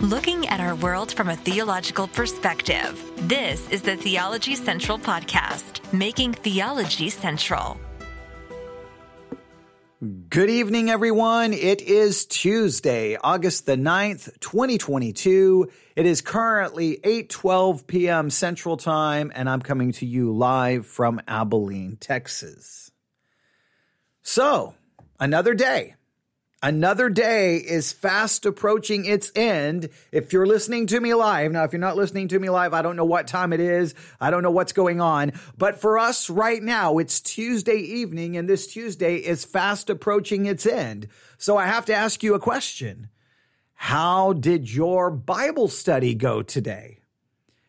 looking at our world from a theological perspective. This is the Theology Central Podcast, making theology central. Good evening, everyone. It is Tuesday, August the 9th, 2022. It is currently 8:12 p.m. Central Time, and I'm coming to you live from Abilene, Texas. So, another day Another day is fast approaching its end. If you're listening to me live, now, if you're not listening to me live, I don't know what time it is. I don't know what's going on. But for us right now, it's Tuesday evening and this Tuesday is fast approaching its end. So I have to ask you a question. How did your Bible study go today?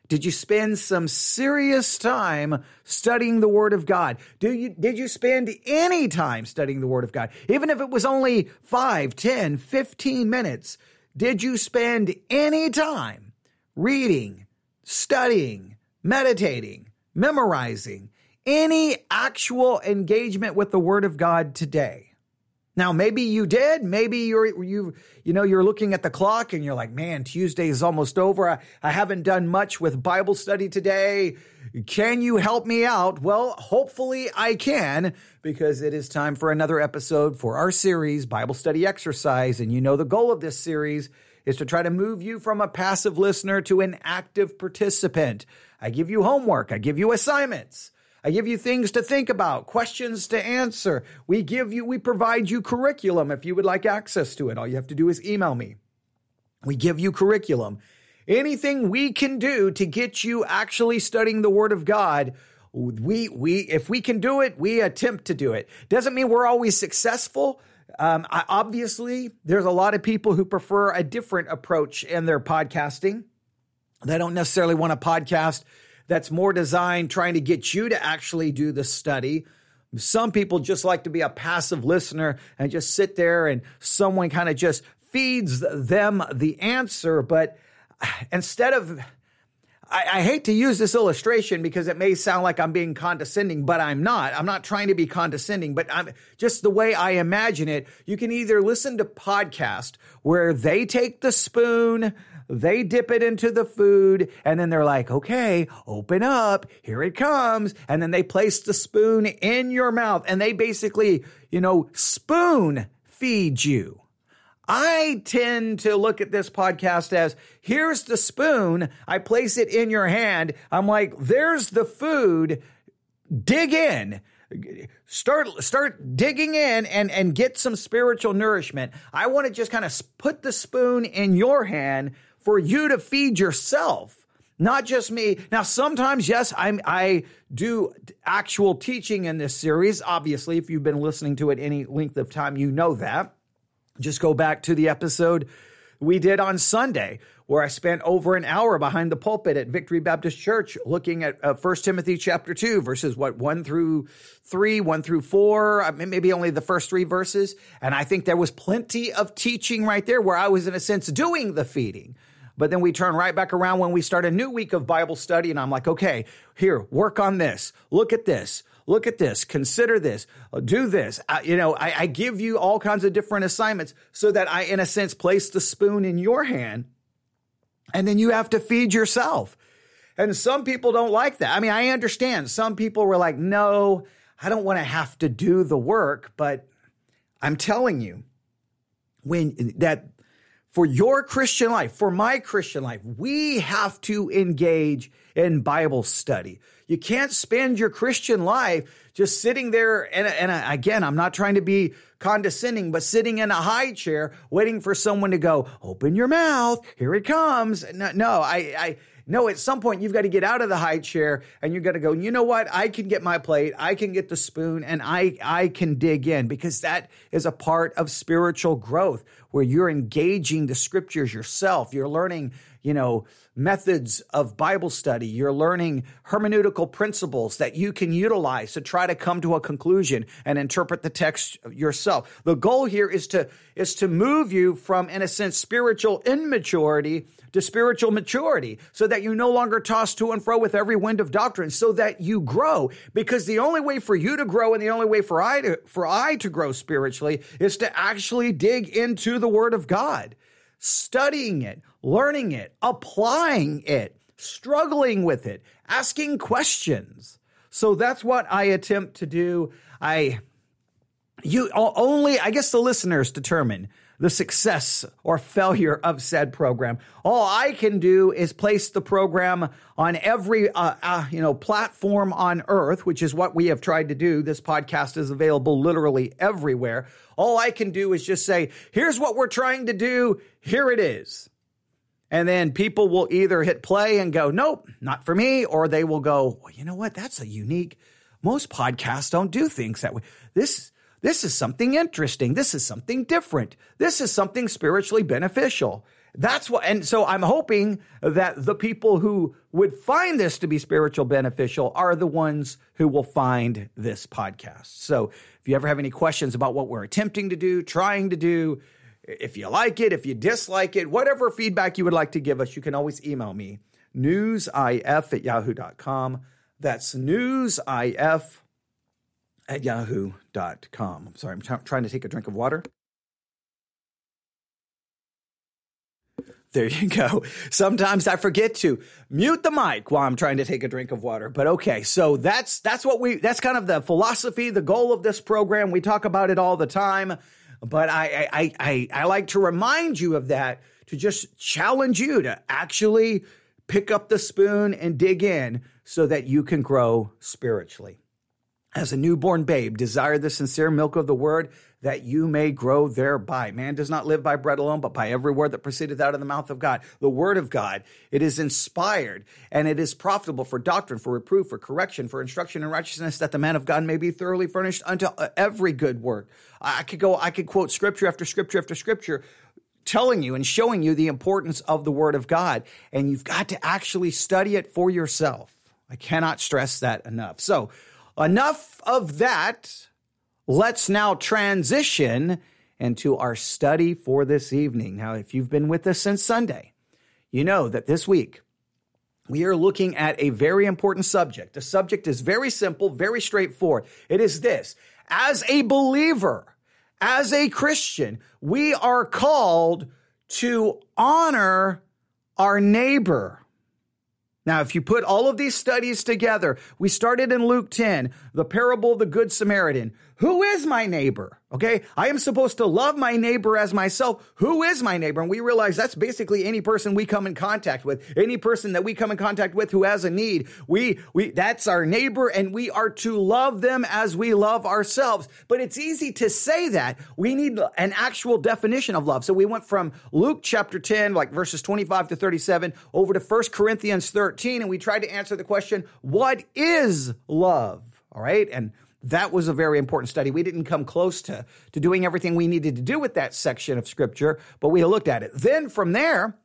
Did you spend some serious time studying the Word of God? Do you, did you spend any time studying the Word of God? Even if it was only 5, 10, 15 minutes, did you spend any time reading, studying, meditating, memorizing, any actual engagement with the Word of God today? Now, maybe you did. Maybe you're, you, you know, you're looking at the clock and you're like, man, Tuesday is almost over. I, I haven't done much with Bible study today. Can you help me out? Well, hopefully I can because it is time for another episode for our series, Bible Study Exercise. And you know, the goal of this series is to try to move you from a passive listener to an active participant. I give you homework. I give you assignments. I give you things to think about, questions to answer. We give you, we provide you curriculum if you would like access to it. All you have to do is email me. We give you curriculum. Anything we can do to get you actually studying the Word of God, we, we, if we can do it, we attempt to do it. Doesn't mean we're always successful. Um, I, obviously, there's a lot of people who prefer a different approach in their podcasting. They don't necessarily want a podcast that's more designed trying to get you to actually do the study. Some people just like to be a passive listener and just sit there and someone kind of just feeds them the answer. But instead of, I, I, hate to use this illustration because it may sound like I'm being condescending, but I'm not. I'm not trying to be condescending, but I'm just the way I imagine it. You can either listen to podcast where they take the spoon, they dip it into the food and then they're like, okay, open up. Here it comes. And then they place the spoon in your mouth and they basically, you know, spoon feed you. I tend to look at this podcast as here's the spoon. I place it in your hand. I'm like, there's the food. Dig in start start digging in and and get some spiritual nourishment. I want to just kind of put the spoon in your hand for you to feed yourself, not just me. Now, sometimes, yes, I'm, I do actual teaching in this series. Obviously, if you've been listening to it any length of time, you know that. Just go back to the episode we did on Sunday, where I spent over an hour behind the pulpit at Victory Baptist Church looking at uh, 1 Timothy chapter 2, verses what, 1 through 3, 1 through 4, maybe only the first three verses. And I think there was plenty of teaching right there where I was, in a sense, doing the feeding. But then we turn right back around when we start a new week of Bible study, and I'm like, okay, here, work on this. Look at this. Look at this. Consider this. Do this. I, you know, I, I give you all kinds of different assignments so that I, in a sense, place the spoon in your hand, and then you have to feed yourself. And some people don't like that. I mean, I understand. Some people were like, no, I don't want to have to do the work, but I'm telling you, when that for your Christian life, for my Christian life, we have to engage in Bible study. You can't spend your Christian life just sitting there. And, and again, I'm not trying to be condescending, but sitting in a high chair waiting for someone to go, open your mouth. Here it comes. No, I, I, no, at some point you've got to get out of the high chair and you've got to go, you know what? I can get my plate, I can get the spoon, and I, I can dig in because that is a part of spiritual growth where you're engaging the scriptures yourself. You're learning, you know, methods of Bible study. You're learning hermeneutical principles that you can utilize to try to come to a conclusion and interpret the text yourself. The goal here is to, is to move you from, in a sense, spiritual immaturity to spiritual maturity so that you no longer toss to and fro with every wind of doctrine so that you grow because the only way for you to grow and the only way for I to, for I to grow spiritually is to actually dig into the word of God. studying it, learning it, applying it, struggling with it, asking questions. So that's what I attempt to do. I you only I guess the listeners determine the success or failure of said program. All I can do is place the program on every uh, uh, you know platform on earth, which is what we have tried to do. This podcast is available literally everywhere. All I can do is just say, "Here's what we're trying to do. Here it is." And then people will either hit play and go, "Nope, not for me," or they will go, well, "You know what? That's a unique most podcasts don't do things that way. This this is something interesting. This is something different. This is something spiritually beneficial. That's what, and so I'm hoping that the people who would find this to be spiritual beneficial are the ones who will find this podcast. So if you ever have any questions about what we're attempting to do, trying to do, if you like it, if you dislike it, whatever feedback you would like to give us, you can always email me, newsif at yahoo.com. That's newsif at yahoo.com. I'm sorry, I'm t- trying to take a drink of water. There you go. Sometimes I forget to mute the mic while I'm trying to take a drink of water. But okay, so that's that's what we that's kind of the philosophy, the goal of this program. We talk about it all the time, but I I I, I like to remind you of that to just challenge you to actually pick up the spoon and dig in so that you can grow spiritually as a newborn babe, desire the sincere milk of the word that you may grow thereby. Man does not live by bread alone, but by every word that proceedeth out of the mouth of God. The word of God, it is inspired and it is profitable for doctrine, for reproof, for correction, for instruction in righteousness, that the man of God may be thoroughly furnished unto uh, every good work. I could go, I could quote scripture after scripture after scripture telling you and showing you the importance of the word of God. And you've got to actually study it for yourself. I cannot stress that enough. So, Enough of that. Let's now transition into our study for this evening. Now, if you've been with us since Sunday, you know that this week we are looking at a very important subject. The subject is very simple, very straightforward. It is this as a believer, as a Christian, we are called to honor our neighbor. Now, if you put all of these studies together, we started in Luke 10, the parable of the Good Samaritan. Who is my neighbor? Okay. I am supposed to love my neighbor as myself. Who is my neighbor? And we realize that's basically any person we come in contact with, any person that we come in contact with who has a need. We, we, that's our neighbor and we are to love them as we love ourselves. But it's easy to say that. We need an actual definition of love. So we went from Luke chapter 10, like verses 25 to 37, over to 1 Corinthians 13, and we tried to answer the question, what is love? All right. And that was a very important study. We didn't come close to, to doing everything we needed to do with that section of scripture, but we looked at it. Then from there,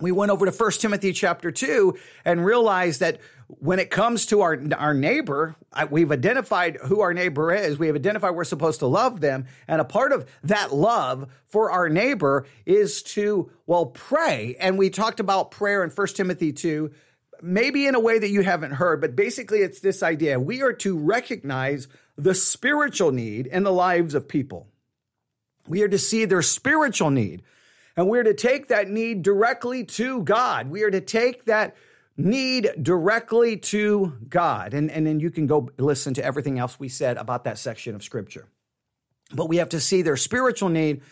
we went over to 1 Timothy chapter 2 and realized that when it comes to our, our neighbor, we've identified who our neighbor is. We have identified we're supposed to love them. And a part of that love for our neighbor is to, well, pray. And we talked about prayer in 1 Timothy 2 maybe in a way that you haven't heard, but basically it's this idea. We are to recognize the spiritual need in the lives of people. We are to see their spiritual need, and we're to take that need directly to God. We are to take that need directly to God. And, and then you can go listen to everything else we said about that section of scripture. But we have to see their spiritual need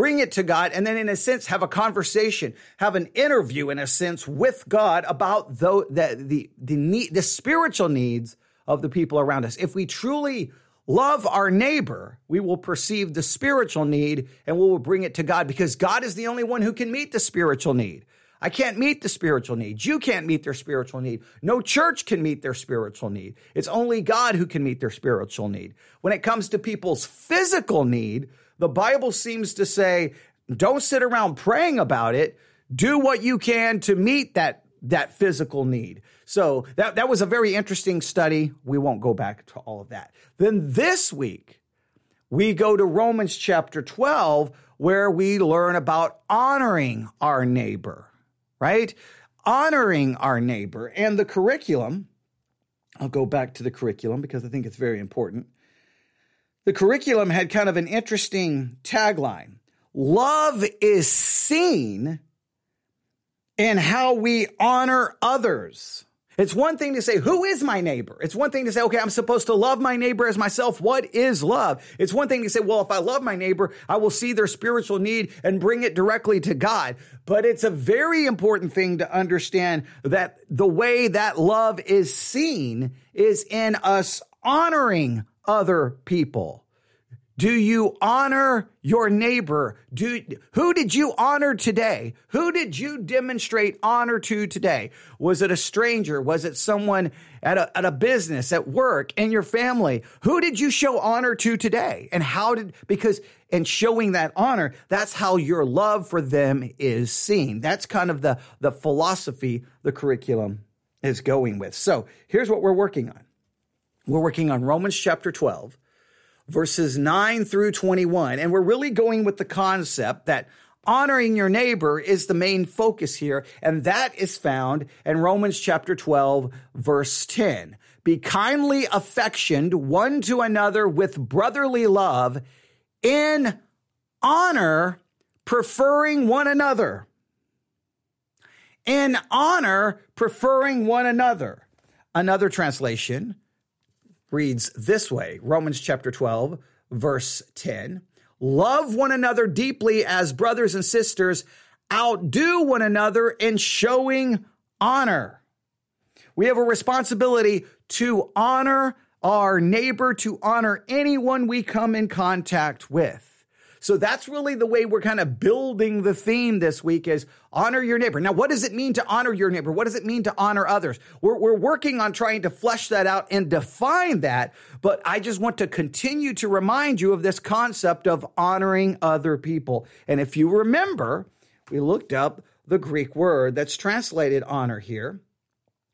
bring it to God, and then in a sense have a conversation, have an interview in a sense with God about the, the, the, the, need, the spiritual needs of the people around us. If we truly love our neighbor, we will perceive the spiritual need and we will bring it to God because God is the only one who can meet the spiritual need. I can't meet the spiritual need. You can't meet their spiritual need. No church can meet their spiritual need. It's only God who can meet their spiritual need. When it comes to people's physical need, the Bible seems to say, don't sit around praying about it. Do what you can to meet that, that physical need. So that, that was a very interesting study. We won't go back to all of that. Then this week, we go to Romans chapter 12, where we learn about honoring our neighbor, right? Honoring our neighbor. And the curriculum, I'll go back to the curriculum because I think it's very important. The curriculum had kind of an interesting tagline love is seen in how we honor others. It's one thing to say, who is my neighbor? It's one thing to say, okay, I'm supposed to love my neighbor as myself. What is love? It's one thing to say, well, if I love my neighbor, I will see their spiritual need and bring it directly to God. But it's a very important thing to understand that the way that love is seen is in us honoring other people. Do you honor your neighbor? Do, who did you honor today? Who did you demonstrate honor to today? Was it a stranger? Was it someone at a, at a business, at work, in your family? Who did you show honor to today? And how did, because in showing that honor, that's how your love for them is seen. That's kind of the, the philosophy the curriculum is going with. So here's what we're working on. We're working on Romans chapter 12 verses 9 through 21. And we're really going with the concept that honoring your neighbor is the main focus here. And that is found in Romans chapter 12, verse 10. Be kindly affectioned one to another with brotherly love in honor, preferring one another. In honor, preferring one another. Another translation reads this way Romans chapter 12, verse 10. Love one another deeply as brothers and sisters, outdo one another in showing honor. We have a responsibility to honor our neighbor, to honor anyone we come in contact with. So that's really the way we're kind of building the theme this week is honor your neighbor. Now, what does it mean to honor your neighbor? What does it mean to honor others? We're, we're working on trying to flesh that out and define that. But I just want to continue to remind you of this concept of honoring other people. And if you remember, we looked up the Greek word that's translated honor here.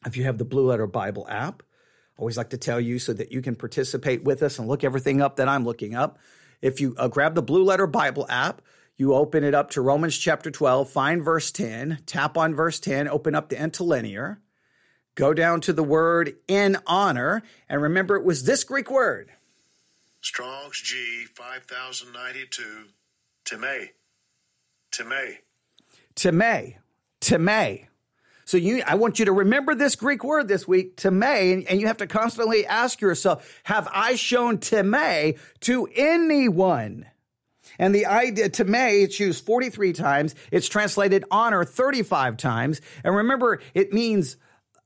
If you have the Blue Letter Bible app, always like to tell you so that you can participate with us and look everything up that I'm looking up. If you uh, grab the Blue Letter Bible app, you open it up to Romans chapter 12, find verse 10, tap on verse 10, open up the interlinear, go down to the word in honor, and remember it was this Greek word. Strong's G 5092, Time. Time. Time. Time. So you, I want you to remember this Greek word this week, time, and, and you have to constantly ask yourself, have I shown time to anyone? And the idea, time, it's used 43 times. It's translated honor 35 times. And remember, it means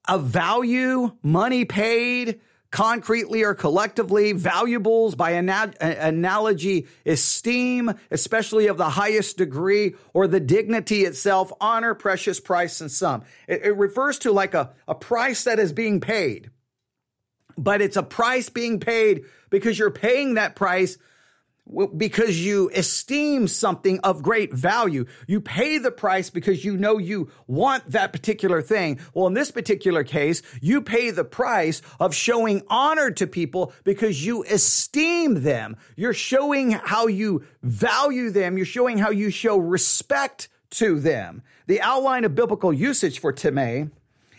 a value, money paid, concretely or collectively, valuables by ana- analogy, esteem, especially of the highest degree, or the dignity itself, honor, precious price, and sum. It, it refers to like a, a price that is being paid, but it's a price being paid because you're paying that price because you esteem something of great value. You pay the price because you know you want that particular thing. Well, in this particular case, you pay the price of showing honor to people because you esteem them. You're showing how you value them. You're showing how you show respect to them. The outline of biblical usage for time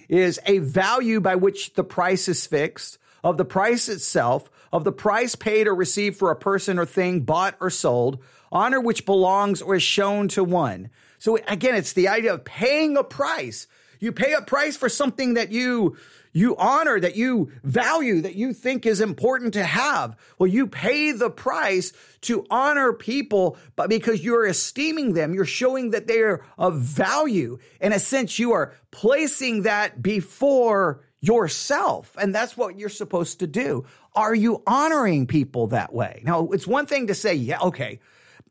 is a value by which the price is fixed, of the price itself, of the price paid or received for a person or thing bought or sold, honor which belongs or is shown to one. So again, it's the idea of paying a price. You pay a price for something that you you honor, that you value, that you think is important to have. Well, you pay the price to honor people, but because you're esteeming them, you're showing that they are of value. In a sense, you are placing that before yourself. And that's what you're supposed to do. Are you honoring people that way? Now, it's one thing to say, yeah, okay.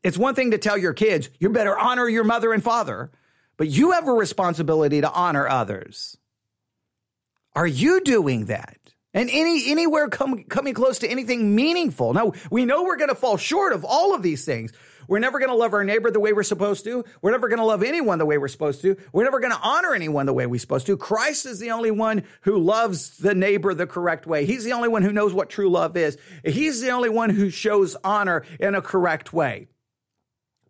It's one thing to tell your kids, you better honor your mother and father, but you have a responsibility to honor others. Are you doing that? And any anywhere come, coming close to anything meaningful? Now, we know we're going to fall short of all of these things. We're never going to love our neighbor the way we're supposed to. We're never going to love anyone the way we're supposed to. We're never going to honor anyone the way we're supposed to. Christ is the only one who loves the neighbor the correct way. He's the only one who knows what true love is. He's the only one who shows honor in a correct way.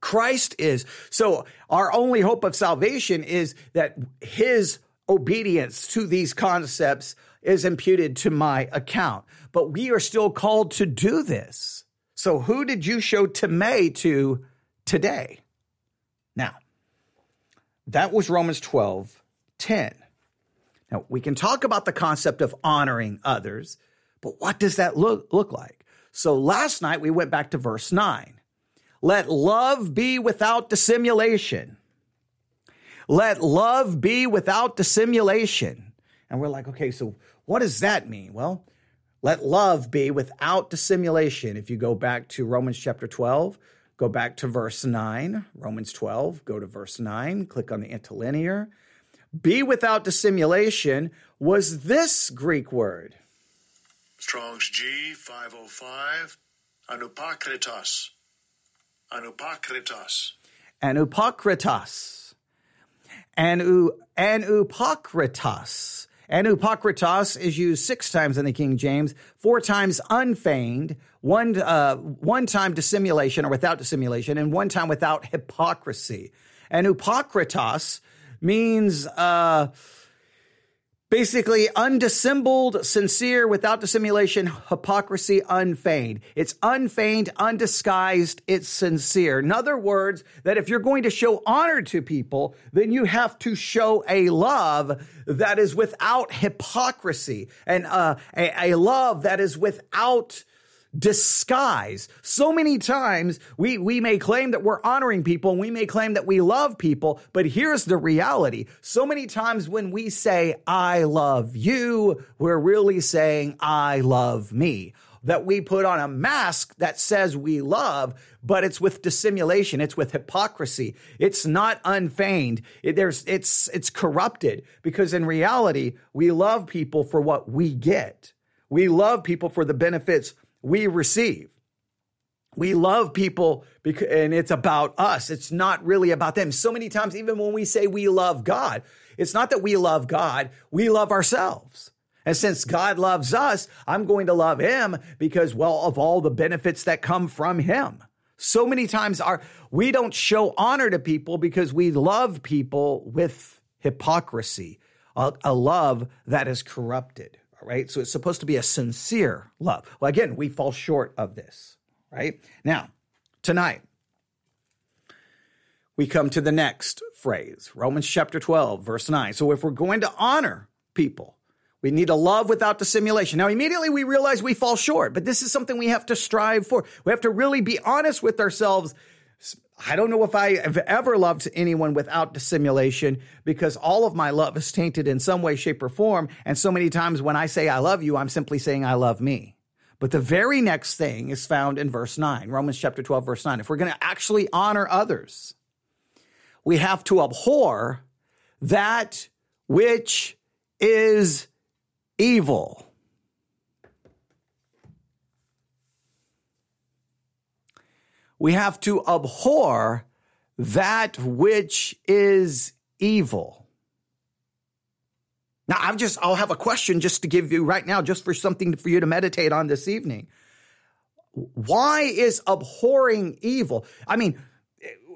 Christ is. So our only hope of salvation is that his obedience to these concepts is imputed to my account. But we are still called to do this. So who did you show Time to today? Now, that was Romans 12, 10. Now, we can talk about the concept of honoring others, but what does that look, look like? So last night we went back to verse 9. Let love be without dissimulation. Let love be without dissimulation. And we're like, okay, so what does that mean? Well, let love be without dissimulation. If you go back to Romans chapter 12, go back to verse 9, Romans 12, go to verse 9, click on the interlinear. Be without dissimulation was this Greek word. Strong's G 505, anupakritos. Anupakritos. Anupakritos. Anu, anupakritos. Anupakritos is used six times in the King James, four times unfeigned, one, uh, one time dissimulation or without dissimulation, and one time without hypocrisy. And Anupakritos means uh, basically undissembled, sincere, without dissimulation, hypocrisy, unfeigned. It's unfeigned, undisguised, it's sincere. In other words, that if you're going to show honor to people, then you have to show a love that is without hypocrisy and uh, a, a love that is without disguise. So many times we, we may claim that we're honoring people and we may claim that we love people, but here's the reality. So many times when we say, I love you, we're really saying, I love me. That we put on a mask that says we love, but it's with dissimulation. It's with hypocrisy. It's not unfeigned. It, there's, it's, it's corrupted because in reality, we love people for what we get. We love people for the benefits we receive. We love people because, and it's about us. It's not really about them. So many times, even when we say we love God, it's not that we love God, we love ourselves. And since God loves us, I'm going to love him because, well, of all the benefits that come from him. So many times our, we don't show honor to people because we love people with hypocrisy, a, a love that is corrupted right? So it's supposed to be a sincere love. Well, again, we fall short of this, right? Now, tonight, we come to the next phrase Romans chapter 12, verse 9. So if we're going to honor people, we need a love without dissimulation. Now, immediately we realize we fall short, but this is something we have to strive for. We have to really be honest with ourselves I don't know if I have ever loved anyone without dissimulation because all of my love is tainted in some way, shape, or form. And so many times when I say I love you, I'm simply saying I love me. But the very next thing is found in verse 9, Romans chapter 12, verse 9. If we're going to actually honor others, we have to abhor that which is evil. We have to abhor that which is evil. Now, I've just, I'll have a question just to give you right now, just for something for you to meditate on this evening. Why is abhorring evil? I mean,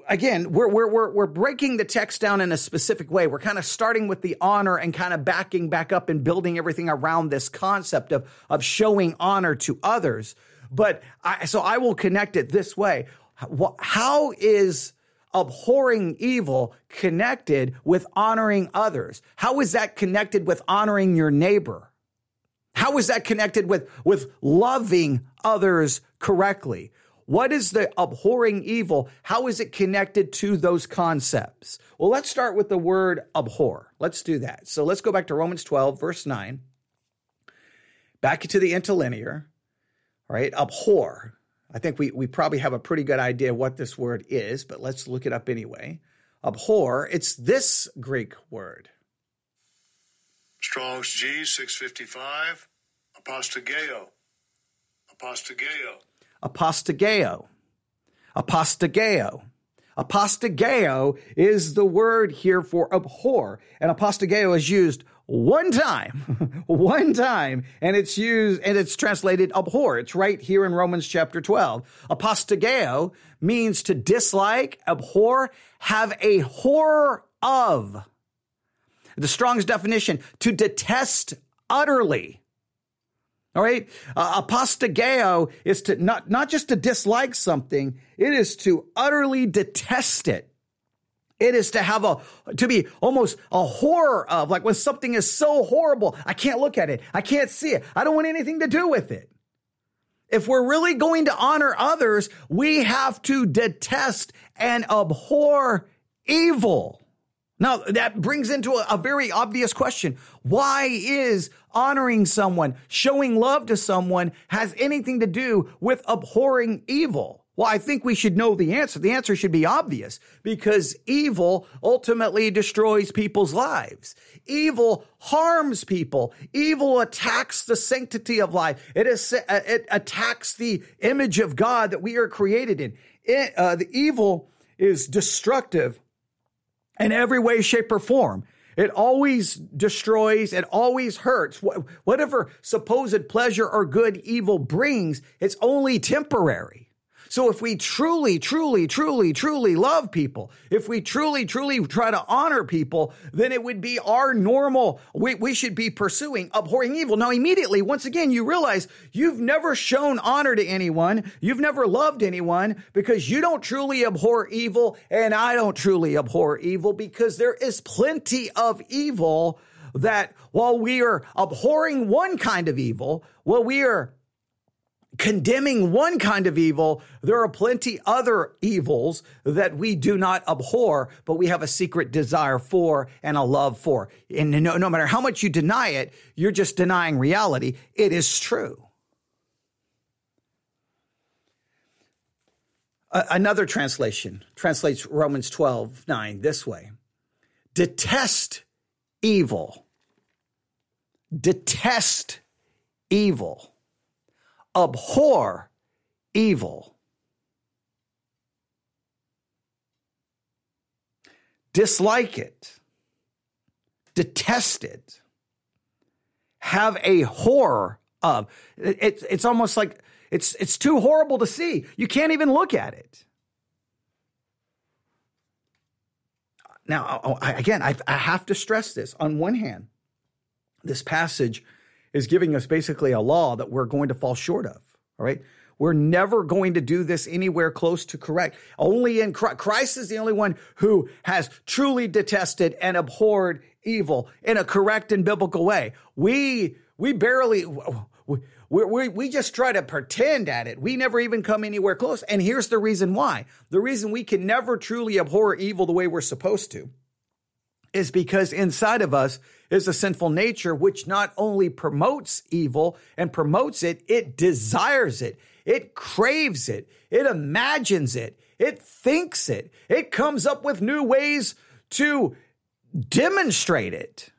again, we're, we're, we're, we're breaking the text down in a specific way. We're kind of starting with the honor and kind of backing back up and building everything around this concept of, of showing honor to others. But I, so I will connect it this way. How is abhorring evil connected with honoring others? How is that connected with honoring your neighbor? How is that connected with, with loving others correctly? What is the abhorring evil? How is it connected to those concepts? Well, let's start with the word abhor. Let's do that. So let's go back to Romans 12, verse 9. Back to the interlinear. Right, abhor. I think we, we probably have a pretty good idea what this word is, but let's look it up anyway. Abhor, it's this Greek word. Strong's G 655, apostageo. Apostageo. Apostageo. Apostageo. Apostageo is the word here for abhor, and apostageo is used one time, one time, and it's used and it's translated abhor. It's right here in Romans chapter 12. Apostageo means to dislike, abhor, have a horror of. The Strong's definition, to detest utterly. All right. Uh, apostageo is to not, not just to dislike something, it is to utterly detest it. It is to have a, to be almost a horror of, like when something is so horrible, I can't look at it. I can't see it. I don't want anything to do with it. If we're really going to honor others, we have to detest and abhor evil. Now, that brings into a, a, very obvious question. Why is honoring someone, showing love to someone, has anything to do with abhorring evil? Well, I think we should know the answer. The answer should be obvious because evil ultimately destroys people's lives. Evil harms people. Evil attacks the sanctity of life. It, is, it attacks the image of God that we are created in. It, uh, the evil is destructive in every way, shape, or form. It always destroys, it always hurts. Whatever supposed pleasure or good evil brings, it's only temporary. So if we truly, truly, truly, truly love people, if we truly, truly try to honor people, then it would be our normal. We, we should be pursuing abhorring evil. Now, immediately, once again, you realize you've never shown honor to anyone. You've never loved anyone because you don't truly abhor evil. And I don't truly abhor evil because there is plenty of evil that while we are abhorring one kind of evil, while we are condemning one kind of evil, there are plenty other evils that we do not abhor, but we have a secret desire for and a love for. And no, no matter how much you deny it, you're just denying reality. It is true. another translation translates Romans 12, 9 this way. Detest evil. Detest evil abhor evil. Dislike it, detest it, have a horror of. It, it's almost like it's, it's too horrible to see. You can't even look at it. Now, again, I have to stress this. On one hand, this passage is giving us basically a law that we're going to fall short of. All right. We're never going to do this anywhere close to correct. Only in Christ, Christ is the only one who has truly detested and abhorred evil in a correct and biblical way. We, we barely, we, we, we just try to pretend at it. We never even come anywhere close. And here's the reason why. The reason we can never truly abhor evil the way we're supposed to is because inside of us is a sinful nature which not only promotes evil and promotes it, it desires it. It craves it. It imagines it. It thinks it. It comes up with new ways to demonstrate it.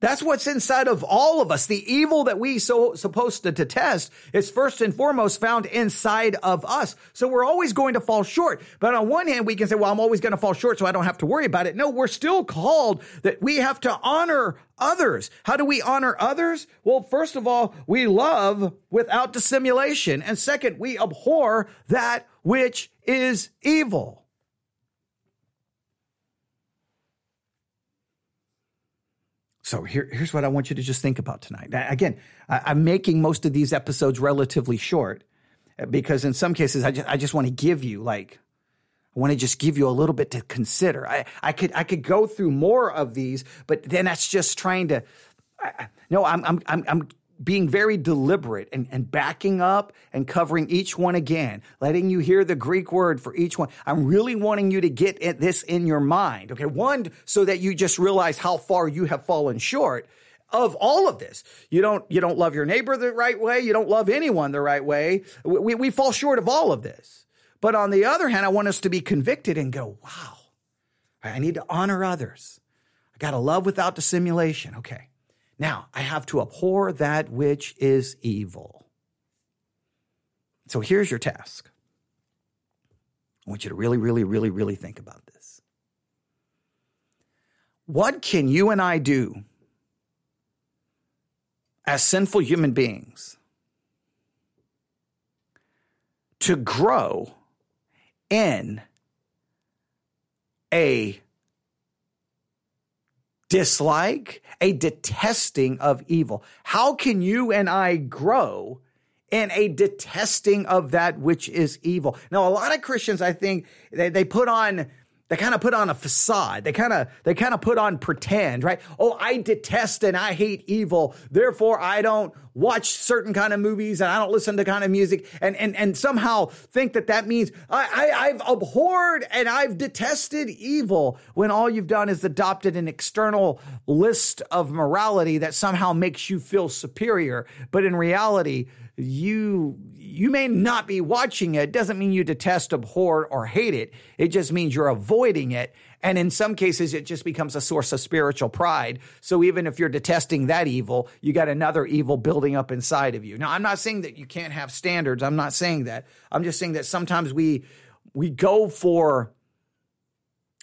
That's what's inside of all of us. The evil that we so supposed to detest is first and foremost found inside of us. So we're always going to fall short. But on one hand, we can say, well, I'm always going to fall short, so I don't have to worry about it. No, we're still called that we have to honor others. How do we honor others? Well, first of all, we love without dissimulation. And second, we abhor that which is evil. So here, here's what I want you to just think about tonight. Again, I, am making most of these episodes relatively short uh, because in some cases I just, I just want to give you like I want to just give you a little bit to consider. I, I could I could go through more of these, but then that's just trying to. I, no, I'm I'm I'm I'm being very deliberate and, and backing up and covering each one again, letting you hear the Greek word for each one. I'm really wanting you to get at this in your mind. Okay. One, so that you just realize how far you have fallen short of all of this. You don't, you don't love your neighbor the right way. You don't love anyone the right way. We, we fall short of all of this. But on the other hand, I want us to be convicted and go, wow, I need to honor others. I got to love without dissimulation. Okay. Now, I have to abhor that which is evil. So here's your task. I want you to really, really, really, really think about this. What can you and I do as sinful human beings to grow in a dislike, a detesting of evil. How can you and I grow in a detesting of that which is evil? Now, a lot of Christians, I think, they, they put on They kind of put on a facade. They kind of they kind of put on pretend, right? Oh, I detest and I hate evil. Therefore, I don't watch certain kind of movies and I don't listen to kind of music and and and somehow think that that means I, I I've abhorred and I've detested evil when all you've done is adopted an external list of morality that somehow makes you feel superior. But in reality, you you may not be watching it. Doesn't mean you detest abhor or hate it. It just means you're avoiding it. And in some cases it just becomes a source of spiritual pride. So even if you're detesting that evil you got another evil building up inside of you. Now i'm not saying that you can't have standards. I'm not saying that. I'm just saying that sometimes we we go for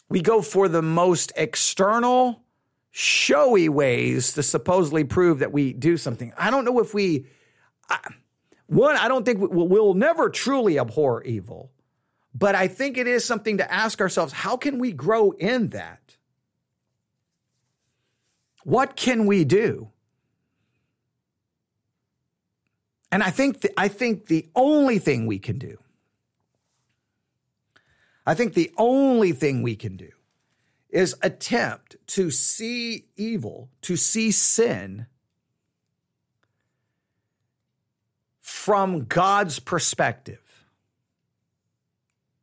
we go for the most external showy ways to supposedly prove that we do something. I don't know if we I, one, I don't think we'll never truly abhor evil, but I think it is something to ask ourselves how can we grow in that? What can we do? And I think I think the only thing we can do, I think the only thing we can do is attempt to see evil, to see sin from God's perspective.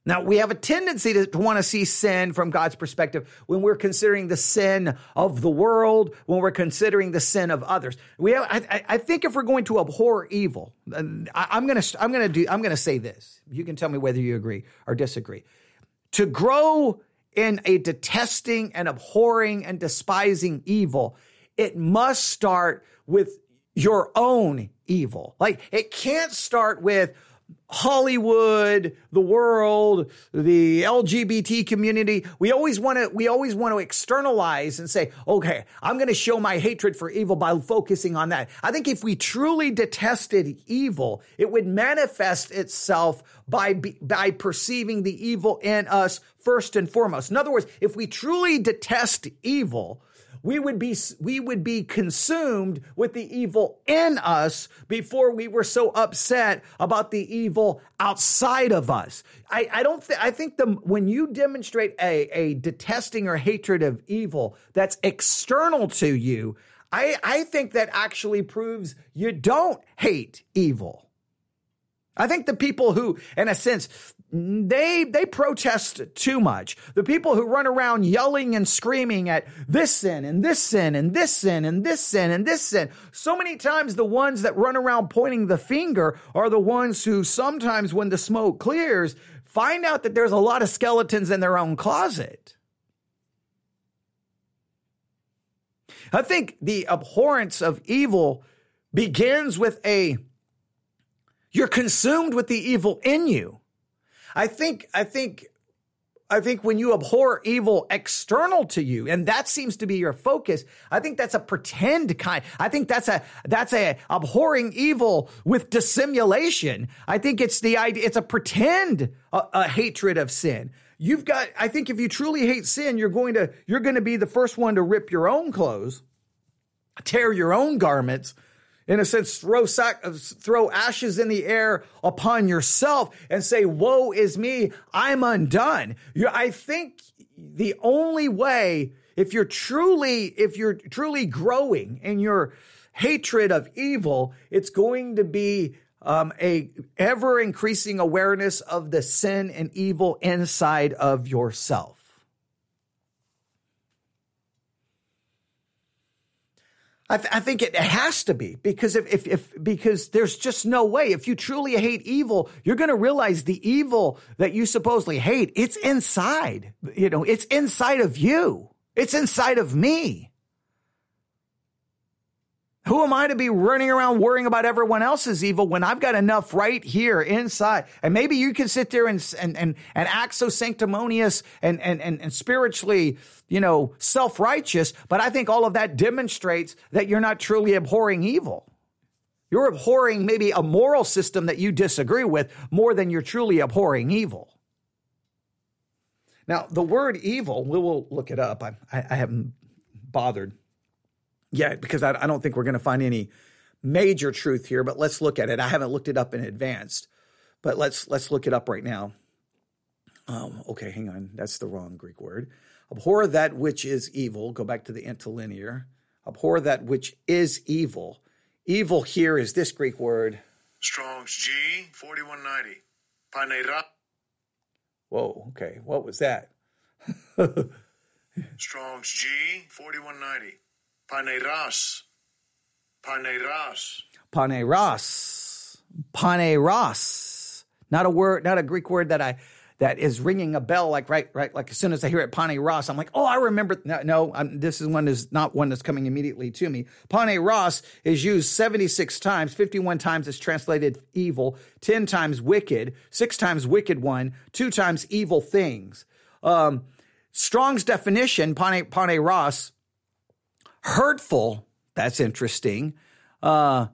Now, we have a tendency to, to, want to see sin from God's perspective when we're considering the sin of the world, when we're considering the sin of others. We have, I, I think if we're going to abhor evil, I, I'm going to, I'm going to do, I'm going to say this. You can tell me whether you agree or disagree. To grow in a detesting and abhorring and despising evil, it must start with your own evil. Like it can't start with Hollywood, the world, the LGBT community. We always want to we always want to externalize and say, "Okay, I'm going to show my hatred for evil by focusing on that." I think if we truly detested evil, it would manifest itself by by perceiving the evil in us first and foremost. In other words, if we truly detest evil, we would be we would be consumed with the evil in us before we were so upset about the evil outside of us. I, I don't think I think the when you demonstrate a, a detesting or hatred of evil that's external to you, I, I think that actually proves you don't hate evil. I think the people who, in a sense, they they protest too much. The people who run around yelling and screaming at this sin and this sin and this sin and this sin and this sin. So many times the ones that run around pointing the finger are the ones who sometimes when the smoke clears find out that there's a lot of skeletons in their own closet. I think the abhorrence of evil begins with a you're consumed with the evil in you. I think, I think, I think when you abhor evil external to you, and that seems to be your focus, I think that's a pretend kind. I think that's a that's a abhorring evil with dissimulation. I think it's the idea. It's a pretend a, a hatred of sin. You've got. I think if you truly hate sin, you're going to you're going to be the first one to rip your own clothes, tear your own garments, in a sense, throw, throw ashes in the air upon yourself and say, Woe is me, I'm undone. you I think the only way, if you're truly, if you're truly growing in your hatred of evil, it's going to be um, a ever increasing awareness of the sin and evil inside of yourself. I, th- I, think it has to be because if, if, if, because there's just no way. If you truly hate evil, you're going to realize the evil that you supposedly hate, it's inside. You know, it's inside of you. It's inside of me. Who am I to be running around worrying about everyone else's evil when I've got enough right here inside? And maybe you can sit there and and and, and act so sanctimonious and, and and and spiritually, you know, self-righteous, but I think all of that demonstrates that you're not truly abhorring evil. You're abhorring maybe a moral system that you disagree with more than you're truly abhorring evil. Now, the word evil, we will look it up. I, I haven't bothered yet because I, I don't think we're going to find any major truth here, but let's look at it. I haven't looked it up in advance, but let's let's look it up right now. Um, okay, hang on. That's the wrong Greek word. Abhor that which is evil. Go back to the interlinear. Abhor that which is evil. Evil here is this Greek word. Strong's G 4190. Panera. Whoa, okay. What was that? Strong's G 4190. Paneras. Paneras. Paneros. Paneros. Not a word, not a Greek word that I that is ringing a bell like right right like as soon as I hear it Paneros, I'm like, oh, I remember. No, no I'm, this is one is not one that's coming immediately to me. Paneros is used 76 times, 51 times it's translated evil, 10 times wicked, six times wicked one, two times evil things. Um, Strong's definition, pane, paneros, hurtful. That's interesting. Uh,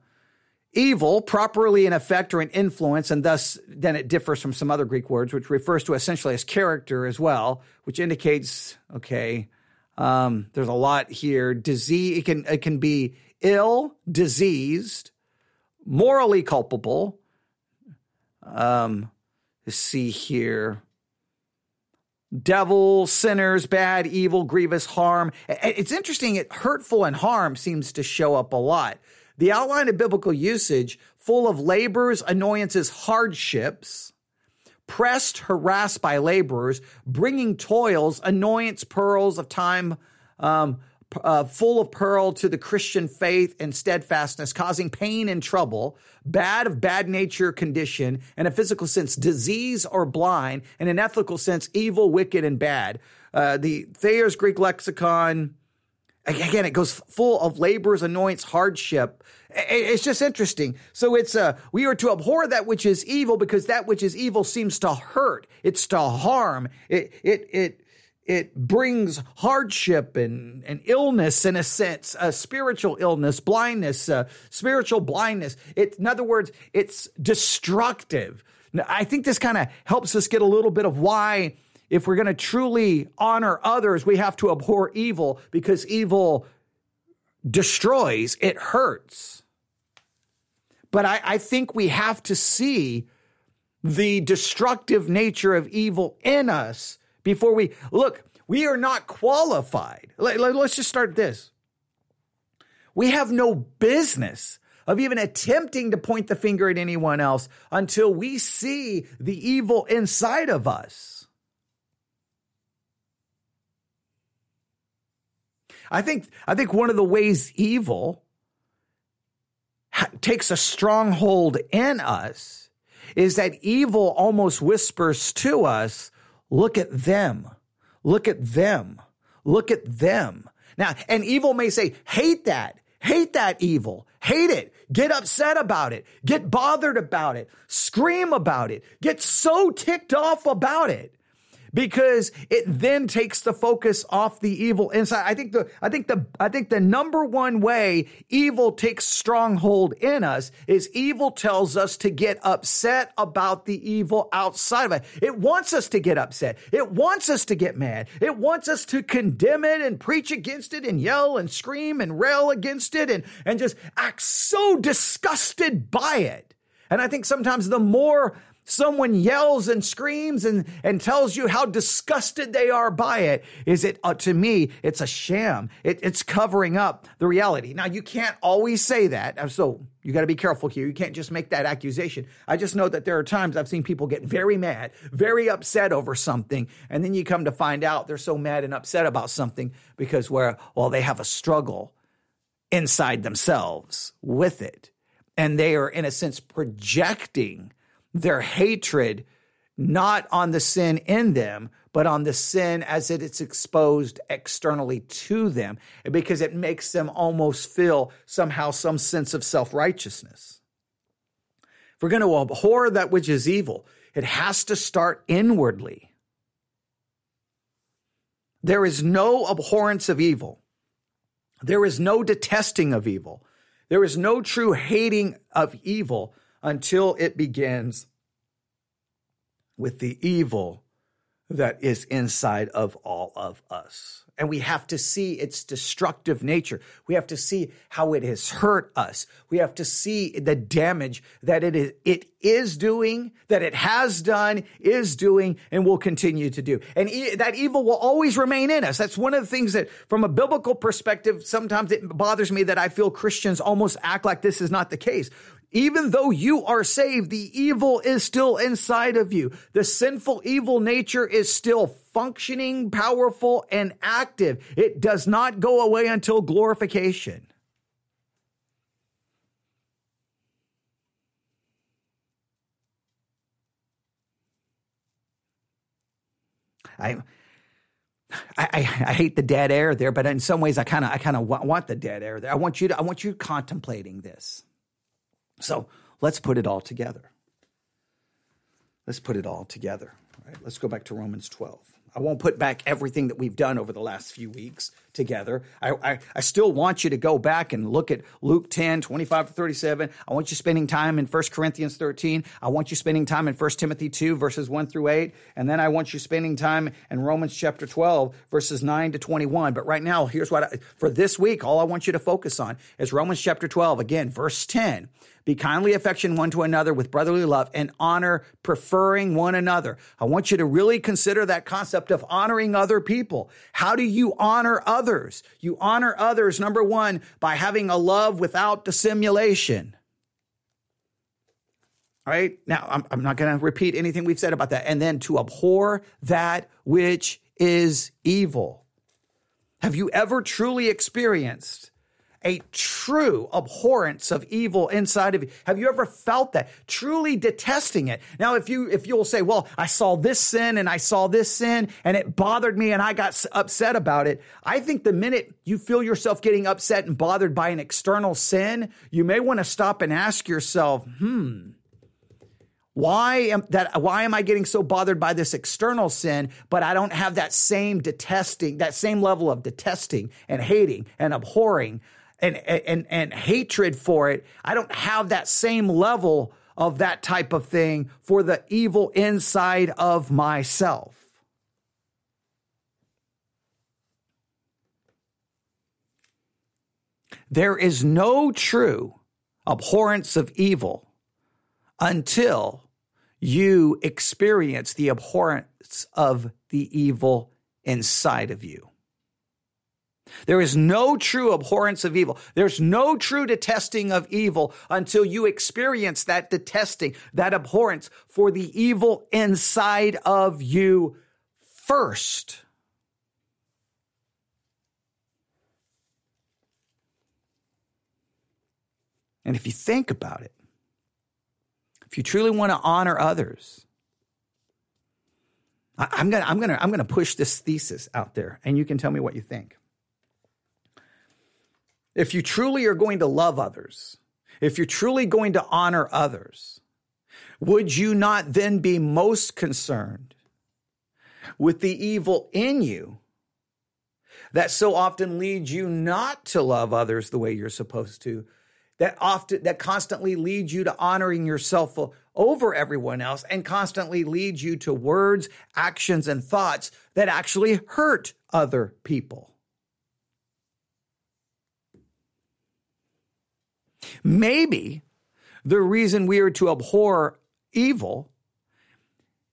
evil, properly an effect or an influence, and thus then it differs from some other Greek words, which refers to essentially as character as well, which indicates okay, um, there's a lot here. Disease, it can it can be ill, diseased, morally culpable. Um, let's see here. Devil, sinners, bad, evil, grievous, harm. It's interesting, it hurtful and harm seems to show up a lot. The outline of biblical usage, full of labors, annoyances, hardships, pressed, harassed by laborers, bringing toils, annoyance, pearls of time, um, uh, full of pearl to the Christian faith and steadfastness, causing pain and trouble, bad of bad nature condition, in a physical sense, disease or blind, in an ethical sense, evil, wicked, and bad. Uh, the Thayer's Greek lexicon, again, it goes full of labors, annoyance, hardship. It's just interesting. So it's uh, we are to abhor that which is evil because that which is evil seems to hurt. It's to harm. It it it it brings hardship and, and illness in a sense, a spiritual illness, blindness, uh, spiritual blindness. It, in other words, it's destructive. Now, I think this kind of helps us get a little bit of why, if we're going to truly honor others, we have to abhor evil because evil destroys, it hurts. But I, I think we have to see the destructive nature of evil in us before we look. We are not qualified. Let, let, let's just start this. We have no business of even attempting to point the finger at anyone else until we see the evil inside of us. I think I think one of the ways evil takes a stronghold in us is that evil almost whispers to us, look at them. Look at them. Look at them. Now, and evil may say, hate that. Hate that evil. Hate it. Get upset about it. Get bothered about it. Scream about it. Get so ticked off about it because it then takes the focus off the evil inside. I think the I think the I think the number one way evil takes stronghold in us is evil tells us to get upset about the evil outside of it. It wants us to get upset. It wants us to get mad. It wants us to condemn it and preach against it and yell and scream and rail against it and and just act so disgusted by it. And I think sometimes the more someone yells and screams and, and tells you how disgusted they are by it, is it, uh, to me, it's a sham. It, it's covering up the reality. Now, you can't always say that. Uh, so you got to be careful here. You can't just make that accusation. I just know that there are times I've seen people get very mad, very upset over something. And then you come to find out they're so mad and upset about something because where, well, they have a struggle inside themselves with it. And they are, in a sense, projecting their hatred not on the sin in them, but on the sin as it is exposed externally to them, because it makes them almost feel somehow some sense of self righteousness. If we're going to abhor that which is evil, it has to start inwardly. There is no abhorrence of evil. There is no detesting of evil. There is no true hating of evil until it begins with the evil that is inside of all of us. And we have to see its destructive nature. We have to see how it has hurt us. We have to see the damage that it is, it is doing, that it has done, is doing, and will continue to do. And e- that evil will always remain in us. That's one of the things that, from a biblical perspective, sometimes it bothers me that I feel Christians almost act like this is not the case. Even though you are saved, the evil is still inside of you. The sinful evil nature is still functioning, powerful, and active. It does not go away until glorification. I, I, I, hate the dead air there, but in some ways, I kind of, I kind of want the dead air there. I want you to, I want you contemplating this. So let's put it all together. Let's put it all together. Right? Let's go back to Romans 12. I won't put back everything that we've done over the last few weeks together. I, I, I, still want you to go back and look at Luke 10, 25 to 37. I want you spending time in 1 Corinthians 13. I want you spending time in 1 Timothy 2, verses 1 through 8. And then I want you spending time in Romans chapter 12, verses 9 to 21. But right now, here's what I, for this week, all I want you to focus on is Romans chapter 12, again, verse 10. Be kindly affection one to another with brotherly love and honor, preferring one another. I want you to really consider that concept of honoring other people. How do you honor others? You honor others, number one, by having a love without dissimulation. All right. Now, I'm, I'm not going to repeat anything we've said about that. And then to abhor that which is evil. Have you ever truly experienced a true abhorrence of evil inside of you. Have you ever felt that? Truly detesting it. Now, if you, if you'll say, well, I saw this sin and I saw this sin and it bothered me and I got upset about it. I think the minute you feel yourself getting upset and bothered by an external sin, you may want to stop and ask yourself, hmm, why am that why am I getting so bothered by this external sin, but I don't have that same detesting, that same level of detesting and hating and abhorring and, and, and hatred for it. I don't have that same level of that type of thing for the evil inside of myself. There is no true abhorrence of evil until you experience the abhorrence of the evil inside of you. There is no true abhorrence of evil. There's no true detesting of evil until you experience that detesting, that abhorrence for the evil inside of you first. And if you think about it, if you truly want to honor others, I'm gonna, I'm gonna, I'm gonna push this thesis out there, and you can tell me what you think. If you truly are going to love others, if you're truly going to honor others, would you not then be most concerned with the evil in you that so often leads you not to love others the way you're supposed to? That often, that constantly leads you to honoring yourself over everyone else and constantly leads you to words, actions, and thoughts that actually hurt other people. Maybe the reason we are to abhor evil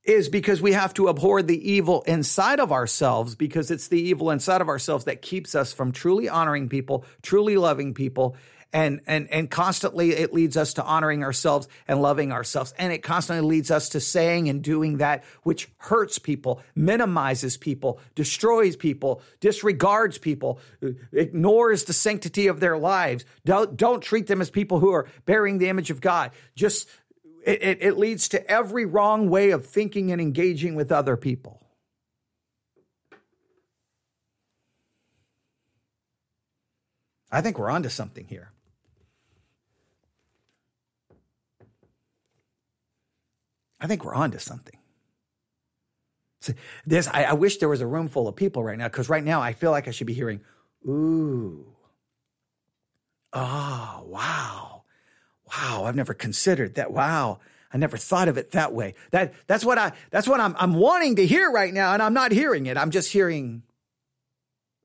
is because we have to abhor the evil inside of ourselves because it's the evil inside of ourselves that keeps us from truly honoring people, truly loving people, and and and constantly it leads us to honoring ourselves and loving ourselves. And it constantly leads us to saying and doing that which hurts people minimizes people destroys people disregards people uh, ignores the sanctity of their lives. Don't don't treat them as people who are bearing the image of god. Just it, it, it leads to every wrong way of thinking and engaging with other people. I think we're onto something here. I think we're on to something. So this, I, I wish there was a room full of people right now because right now I feel like I should be hearing, ooh, oh, wow, wow, I've never considered that. Wow, I never thought of it that way. That that's what I that's what I'm I'm wanting to hear right now, and I'm not hearing it. I'm just hearing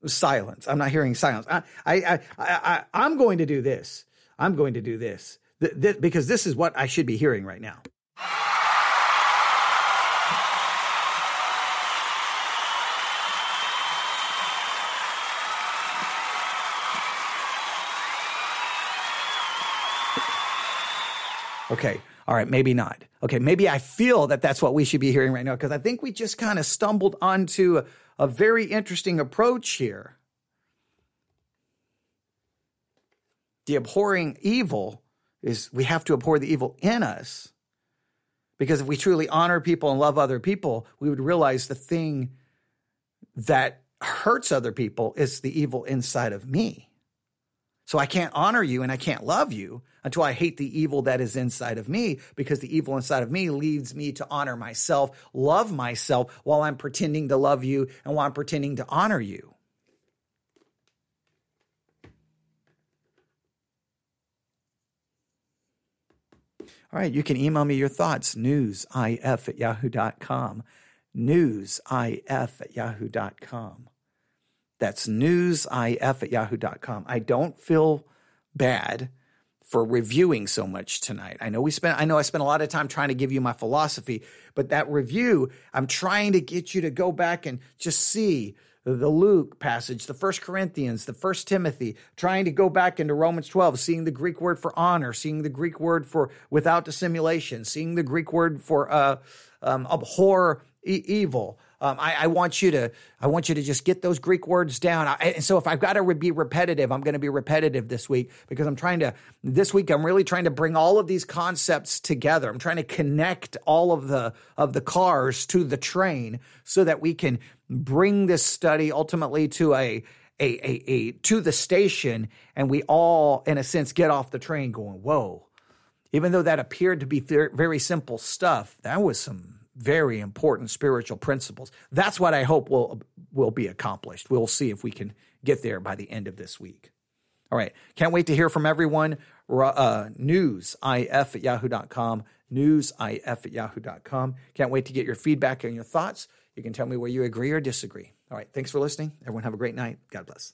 silence. I'm not hearing silence. I I I, I, I am going to do this. I'm going to do this th- th- because this is what I should be hearing right now. Okay. All right. Maybe not. Okay. Maybe I feel that that's what we should be hearing right now because I think we just kind of stumbled onto a, a very interesting approach here. The abhorring evil is we have to abhor the evil in us. Because if we truly honor people and love other people, we would realize the thing that hurts other people is the evil inside of me. So I can't honor you and I can't love you until I hate the evil that is inside of me because the evil inside of me leads me to honor myself, love myself while I'm pretending to love you and while I'm pretending to honor you. All right, you can email me your thoughts, newsif at yahoo.com. Newsif at yahoo.com. That's newsif at yahoo.com. I don't feel bad for reviewing so much tonight. I know we spent I know I spent a lot of time trying to give you my philosophy, but that review, I'm trying to get you to go back and just see the Luke passage, the First Corinthians, the First Timothy, trying to go back into Romans 12, seeing the Greek word for honor, seeing the Greek word for without dissimulation, seeing the Greek word for uh, um, abhor e- evil. Um, I, I, want you to, I want you to just get those Greek words down. I, and so if I've got to re- be repetitive, I'm going to be repetitive this week because I'm trying to, this week, I'm really trying to bring all of these concepts together. I'm trying to connect all of the, of the cars to the train so that we can bring this study ultimately to a, a, a, a to the station and we all, in a sense, get off the train going, whoa. Even though that appeared to be very simple stuff, that was some very important spiritual principles. That's what I hope will will be accomplished. We'll see if we can get there by the end of this week. All right. Can't wait to hear from everyone. Uh, newsif at yahoo.com. Newsif at yahoo.com. Can't wait to get your feedback and your thoughts. You can tell me where you agree or disagree. All right. Thanks for listening. Everyone have a great night. God bless.